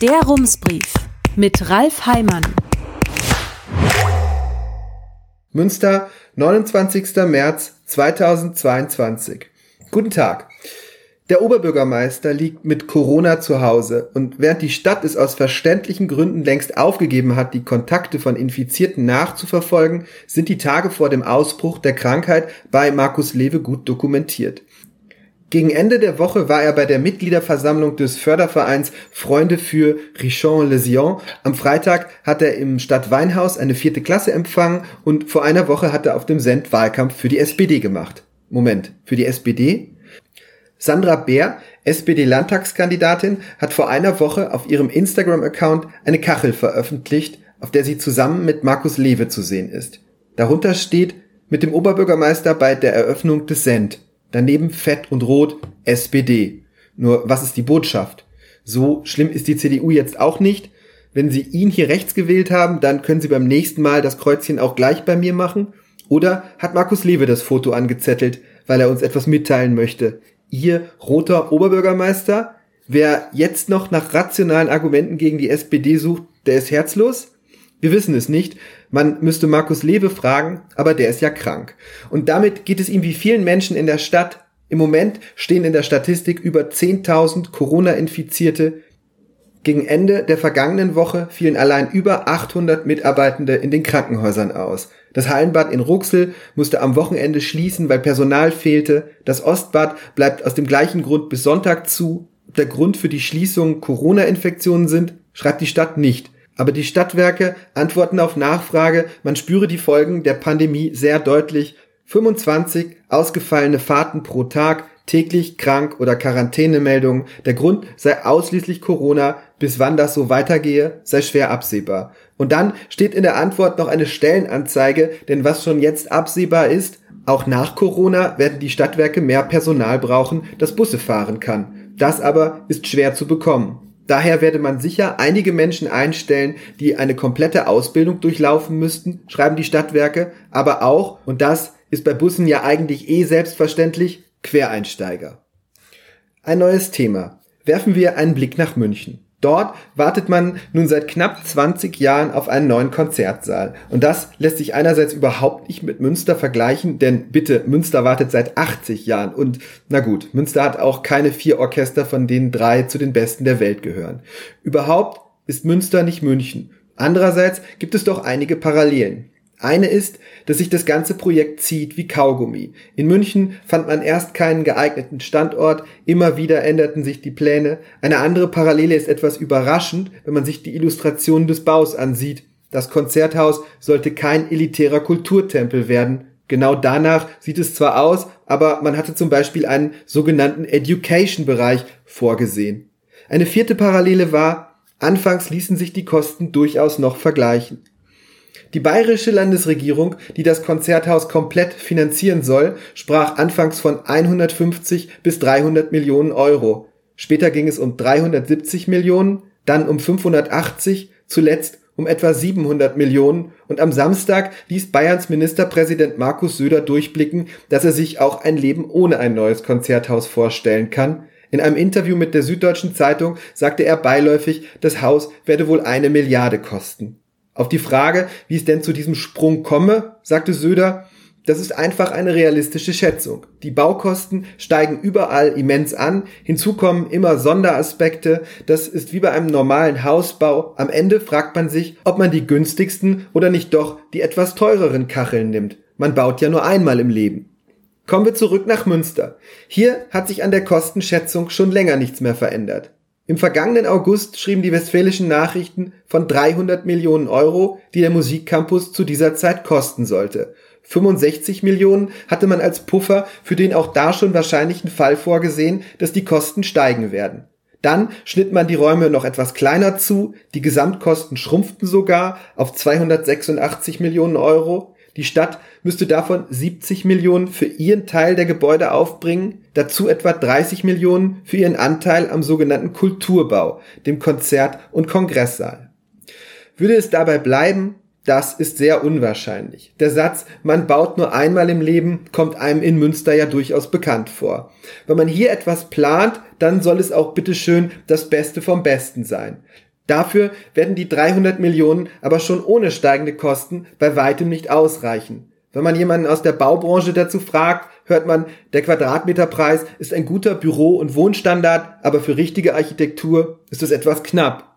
Der Rumsbrief mit Ralf Heimann. Münster, 29. März 2022. Guten Tag. Der Oberbürgermeister liegt mit Corona zu Hause und während die Stadt es aus verständlichen Gründen längst aufgegeben hat, die Kontakte von Infizierten nachzuverfolgen, sind die Tage vor dem Ausbruch der Krankheit bei Markus Lewe gut dokumentiert. Gegen Ende der Woche war er bei der Mitgliederversammlung des Fördervereins Freunde für Richon Lesion. Am Freitag hat er im Stadtweinhaus eine vierte Klasse empfangen und vor einer Woche hat er auf dem Send Wahlkampf für die SPD gemacht. Moment, für die SPD? Sandra Bär, SPD-Landtagskandidatin, hat vor einer Woche auf ihrem Instagram-Account eine Kachel veröffentlicht, auf der sie zusammen mit Markus Lewe zu sehen ist. Darunter steht mit dem Oberbürgermeister bei der Eröffnung des Send. Daneben fett und rot SPD. Nur was ist die Botschaft? So schlimm ist die CDU jetzt auch nicht. Wenn Sie ihn hier rechts gewählt haben, dann können Sie beim nächsten Mal das Kreuzchen auch gleich bei mir machen. Oder hat Markus Lewe das Foto angezettelt, weil er uns etwas mitteilen möchte? Ihr roter Oberbürgermeister? Wer jetzt noch nach rationalen Argumenten gegen die SPD sucht, der ist herzlos? Wir wissen es nicht. Man müsste Markus Lewe fragen, aber der ist ja krank. Und damit geht es ihm wie vielen Menschen in der Stadt. Im Moment stehen in der Statistik über 10.000 Corona-Infizierte. Gegen Ende der vergangenen Woche fielen allein über 800 Mitarbeitende in den Krankenhäusern aus. Das Hallenbad in Ruxel musste am Wochenende schließen, weil Personal fehlte. Das Ostbad bleibt aus dem gleichen Grund bis Sonntag zu. Der Grund für die Schließung Corona-Infektionen sind, schreibt die Stadt nicht. Aber die Stadtwerke antworten auf Nachfrage, man spüre die Folgen der Pandemie sehr deutlich. 25 ausgefallene Fahrten pro Tag, täglich krank oder Quarantänemeldungen. Der Grund sei ausschließlich Corona. Bis wann das so weitergehe, sei schwer absehbar. Und dann steht in der Antwort noch eine Stellenanzeige, denn was schon jetzt absehbar ist, auch nach Corona werden die Stadtwerke mehr Personal brauchen, das Busse fahren kann. Das aber ist schwer zu bekommen. Daher werde man sicher einige Menschen einstellen, die eine komplette Ausbildung durchlaufen müssten, schreiben die Stadtwerke, aber auch, und das ist bei Bussen ja eigentlich eh selbstverständlich, Quereinsteiger. Ein neues Thema. Werfen wir einen Blick nach München. Dort wartet man nun seit knapp 20 Jahren auf einen neuen Konzertsaal. Und das lässt sich einerseits überhaupt nicht mit Münster vergleichen, denn bitte, Münster wartet seit 80 Jahren. Und na gut, Münster hat auch keine vier Orchester, von denen drei zu den besten der Welt gehören. Überhaupt ist Münster nicht München. Andererseits gibt es doch einige Parallelen. Eine ist, dass sich das ganze Projekt zieht wie Kaugummi. In München fand man erst keinen geeigneten Standort, immer wieder änderten sich die Pläne. Eine andere Parallele ist etwas überraschend, wenn man sich die Illustrationen des Baus ansieht. Das Konzerthaus sollte kein elitärer Kulturtempel werden. Genau danach sieht es zwar aus, aber man hatte zum Beispiel einen sogenannten Education-Bereich vorgesehen. Eine vierte Parallele war, anfangs ließen sich die Kosten durchaus noch vergleichen. Die bayerische Landesregierung, die das Konzerthaus komplett finanzieren soll, sprach anfangs von 150 bis 300 Millionen Euro. Später ging es um 370 Millionen, dann um 580, zuletzt um etwa 700 Millionen und am Samstag ließ Bayerns Ministerpräsident Markus Söder durchblicken, dass er sich auch ein Leben ohne ein neues Konzerthaus vorstellen kann. In einem Interview mit der Süddeutschen Zeitung sagte er beiläufig, das Haus werde wohl eine Milliarde kosten. Auf die Frage, wie es denn zu diesem Sprung komme, sagte Söder, das ist einfach eine realistische Schätzung. Die Baukosten steigen überall immens an. Hinzu kommen immer Sonderaspekte. Das ist wie bei einem normalen Hausbau. Am Ende fragt man sich, ob man die günstigsten oder nicht doch die etwas teureren Kacheln nimmt. Man baut ja nur einmal im Leben. Kommen wir zurück nach Münster. Hier hat sich an der Kostenschätzung schon länger nichts mehr verändert. Im vergangenen August schrieben die Westfälischen Nachrichten von 300 Millionen Euro, die der Musikcampus zu dieser Zeit kosten sollte. 65 Millionen hatte man als Puffer für den auch da schon wahrscheinlichen Fall vorgesehen, dass die Kosten steigen werden. Dann schnitt man die Räume noch etwas kleiner zu, die Gesamtkosten schrumpften sogar auf 286 Millionen Euro. Die Stadt müsste davon 70 Millionen für ihren Teil der Gebäude aufbringen, dazu etwa 30 Millionen für ihren Anteil am sogenannten Kulturbau, dem Konzert- und Kongresssaal. Würde es dabei bleiben, das ist sehr unwahrscheinlich. Der Satz, man baut nur einmal im Leben, kommt einem in Münster ja durchaus bekannt vor. Wenn man hier etwas plant, dann soll es auch bitteschön das Beste vom Besten sein. Dafür werden die 300 Millionen aber schon ohne steigende Kosten bei weitem nicht ausreichen. Wenn man jemanden aus der Baubranche dazu fragt, hört man, der Quadratmeterpreis ist ein guter Büro- und Wohnstandard, aber für richtige Architektur ist es etwas knapp.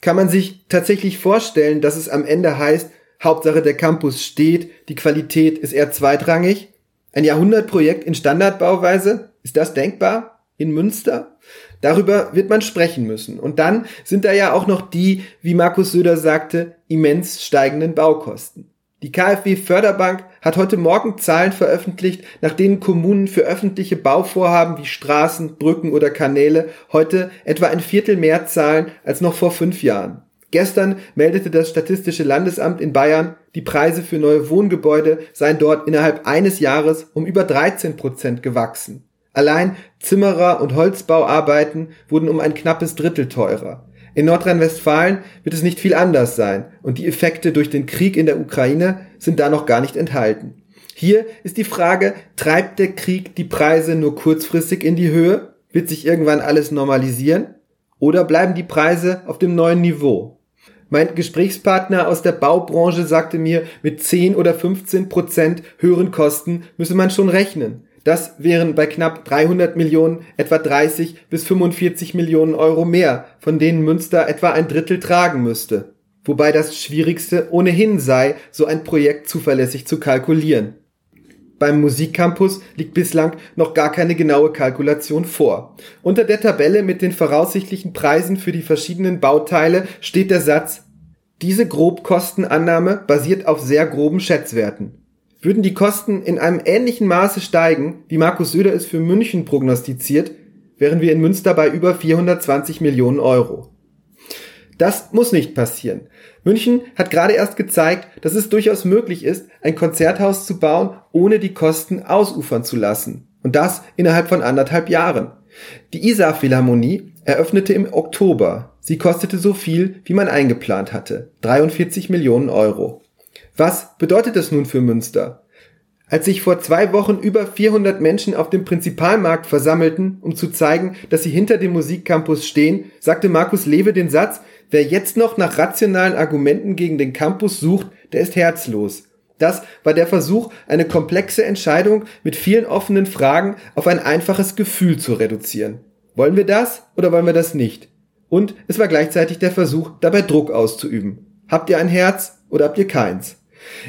Kann man sich tatsächlich vorstellen, dass es am Ende heißt, Hauptsache der Campus steht, die Qualität ist eher zweitrangig? Ein Jahrhundertprojekt in Standardbauweise? Ist das denkbar? In Münster? Darüber wird man sprechen müssen. Und dann sind da ja auch noch die, wie Markus Söder sagte, immens steigenden Baukosten. Die KfW Förderbank hat heute Morgen Zahlen veröffentlicht, nach denen Kommunen für öffentliche Bauvorhaben wie Straßen, Brücken oder Kanäle heute etwa ein Viertel mehr zahlen als noch vor fünf Jahren. Gestern meldete das Statistische Landesamt in Bayern, die Preise für neue Wohngebäude seien dort innerhalb eines Jahres um über 13 Prozent gewachsen. Allein Zimmerer- und Holzbauarbeiten wurden um ein knappes Drittel teurer. In Nordrhein-Westfalen wird es nicht viel anders sein und die Effekte durch den Krieg in der Ukraine sind da noch gar nicht enthalten. Hier ist die Frage, treibt der Krieg die Preise nur kurzfristig in die Höhe? Wird sich irgendwann alles normalisieren? Oder bleiben die Preise auf dem neuen Niveau? Mein Gesprächspartner aus der Baubranche sagte mir, mit 10 oder 15 Prozent höheren Kosten müsse man schon rechnen. Das wären bei knapp 300 Millionen etwa 30 bis 45 Millionen Euro mehr, von denen Münster etwa ein Drittel tragen müsste. Wobei das Schwierigste ohnehin sei, so ein Projekt zuverlässig zu kalkulieren. Beim Musikcampus liegt bislang noch gar keine genaue Kalkulation vor. Unter der Tabelle mit den voraussichtlichen Preisen für die verschiedenen Bauteile steht der Satz, diese Grobkostenannahme basiert auf sehr groben Schätzwerten. Würden die Kosten in einem ähnlichen Maße steigen, wie Markus Söder es für München prognostiziert, wären wir in Münster bei über 420 Millionen Euro. Das muss nicht passieren. München hat gerade erst gezeigt, dass es durchaus möglich ist, ein Konzerthaus zu bauen, ohne die Kosten ausufern zu lassen. Und das innerhalb von anderthalb Jahren. Die Isar Philharmonie eröffnete im Oktober. Sie kostete so viel, wie man eingeplant hatte. 43 Millionen Euro. Was bedeutet das nun für Münster? Als sich vor zwei Wochen über 400 Menschen auf dem Prinzipalmarkt versammelten, um zu zeigen, dass sie hinter dem Musikcampus stehen, sagte Markus Lewe den Satz, wer jetzt noch nach rationalen Argumenten gegen den Campus sucht, der ist herzlos. Das war der Versuch, eine komplexe Entscheidung mit vielen offenen Fragen auf ein einfaches Gefühl zu reduzieren. Wollen wir das oder wollen wir das nicht? Und es war gleichzeitig der Versuch, dabei Druck auszuüben. Habt ihr ein Herz oder habt ihr keins?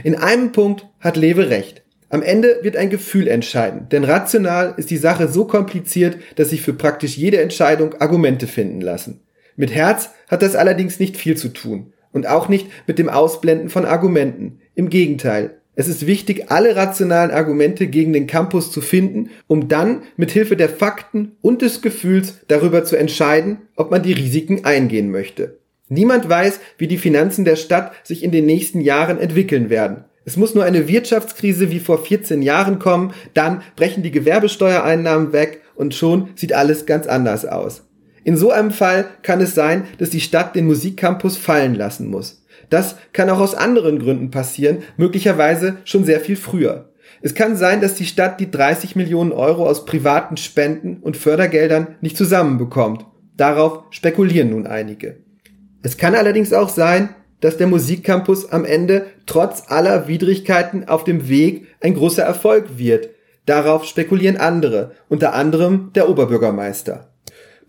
In einem Punkt hat Lewe recht. Am Ende wird ein Gefühl entscheiden, denn rational ist die Sache so kompliziert, dass sich für praktisch jede Entscheidung Argumente finden lassen. Mit Herz hat das allerdings nicht viel zu tun und auch nicht mit dem Ausblenden von Argumenten. Im Gegenteil, es ist wichtig, alle rationalen Argumente gegen den Campus zu finden, um dann mit Hilfe der Fakten und des Gefühls darüber zu entscheiden, ob man die Risiken eingehen möchte. Niemand weiß, wie die Finanzen der Stadt sich in den nächsten Jahren entwickeln werden. Es muss nur eine Wirtschaftskrise wie vor 14 Jahren kommen, dann brechen die Gewerbesteuereinnahmen weg und schon sieht alles ganz anders aus. In so einem Fall kann es sein, dass die Stadt den Musikcampus fallen lassen muss. Das kann auch aus anderen Gründen passieren, möglicherweise schon sehr viel früher. Es kann sein, dass die Stadt die 30 Millionen Euro aus privaten Spenden und Fördergeldern nicht zusammenbekommt. Darauf spekulieren nun einige. Es kann allerdings auch sein, dass der Musikcampus am Ende trotz aller Widrigkeiten auf dem Weg ein großer Erfolg wird. Darauf spekulieren andere, unter anderem der Oberbürgermeister.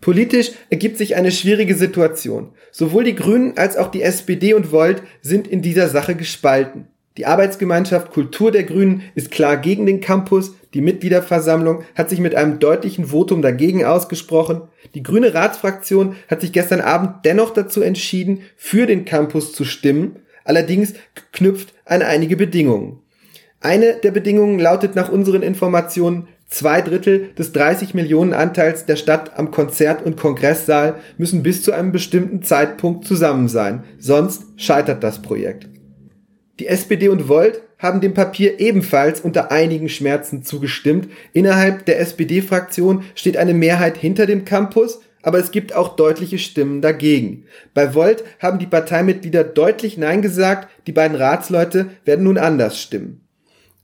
Politisch ergibt sich eine schwierige Situation. Sowohl die Grünen als auch die SPD und Volt sind in dieser Sache gespalten. Die Arbeitsgemeinschaft Kultur der Grünen ist klar gegen den Campus, die Mitgliederversammlung hat sich mit einem deutlichen Votum dagegen ausgesprochen, die grüne Ratsfraktion hat sich gestern Abend dennoch dazu entschieden, für den Campus zu stimmen, allerdings knüpft an einige Bedingungen. Eine der Bedingungen lautet nach unseren Informationen, zwei Drittel des 30 Millionen Anteils der Stadt am Konzert- und Kongresssaal müssen bis zu einem bestimmten Zeitpunkt zusammen sein, sonst scheitert das Projekt. Die SPD und Volt haben dem Papier ebenfalls unter einigen Schmerzen zugestimmt. Innerhalb der SPD-Fraktion steht eine Mehrheit hinter dem Campus, aber es gibt auch deutliche Stimmen dagegen. Bei Volt haben die Parteimitglieder deutlich Nein gesagt, die beiden Ratsleute werden nun anders stimmen.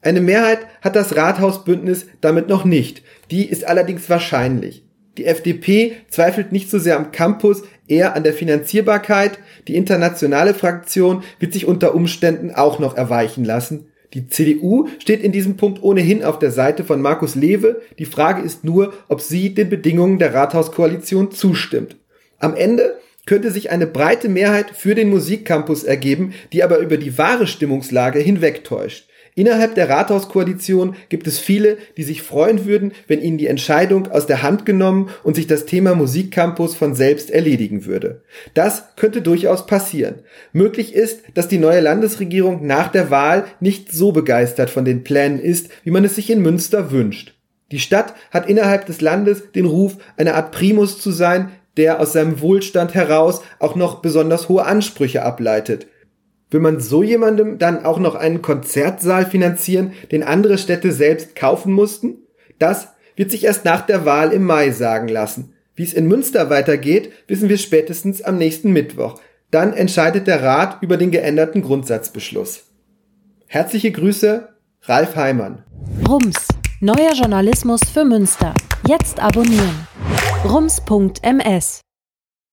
Eine Mehrheit hat das Rathausbündnis damit noch nicht. Die ist allerdings wahrscheinlich. Die FDP zweifelt nicht so sehr am Campus, eher an der Finanzierbarkeit. Die internationale Fraktion wird sich unter Umständen auch noch erweichen lassen. Die CDU steht in diesem Punkt ohnehin auf der Seite von Markus Lewe. Die Frage ist nur, ob sie den Bedingungen der Rathauskoalition zustimmt. Am Ende könnte sich eine breite Mehrheit für den Musikcampus ergeben, die aber über die wahre Stimmungslage hinwegtäuscht. Innerhalb der Rathauskoalition gibt es viele, die sich freuen würden, wenn ihnen die Entscheidung aus der Hand genommen und sich das Thema Musikcampus von selbst erledigen würde. Das könnte durchaus passieren. Möglich ist, dass die neue Landesregierung nach der Wahl nicht so begeistert von den Plänen ist, wie man es sich in Münster wünscht. Die Stadt hat innerhalb des Landes den Ruf, eine Art Primus zu sein, der aus seinem Wohlstand heraus auch noch besonders hohe Ansprüche ableitet. Will man so jemandem dann auch noch einen Konzertsaal finanzieren, den andere Städte selbst kaufen mussten? Das wird sich erst nach der Wahl im Mai sagen lassen. Wie es in Münster weitergeht, wissen wir spätestens am nächsten Mittwoch. Dann entscheidet der Rat über den geänderten Grundsatzbeschluss. Herzliche Grüße, Ralf Heimann. Rums, neuer Journalismus für Münster. Jetzt abonnieren. rums.ms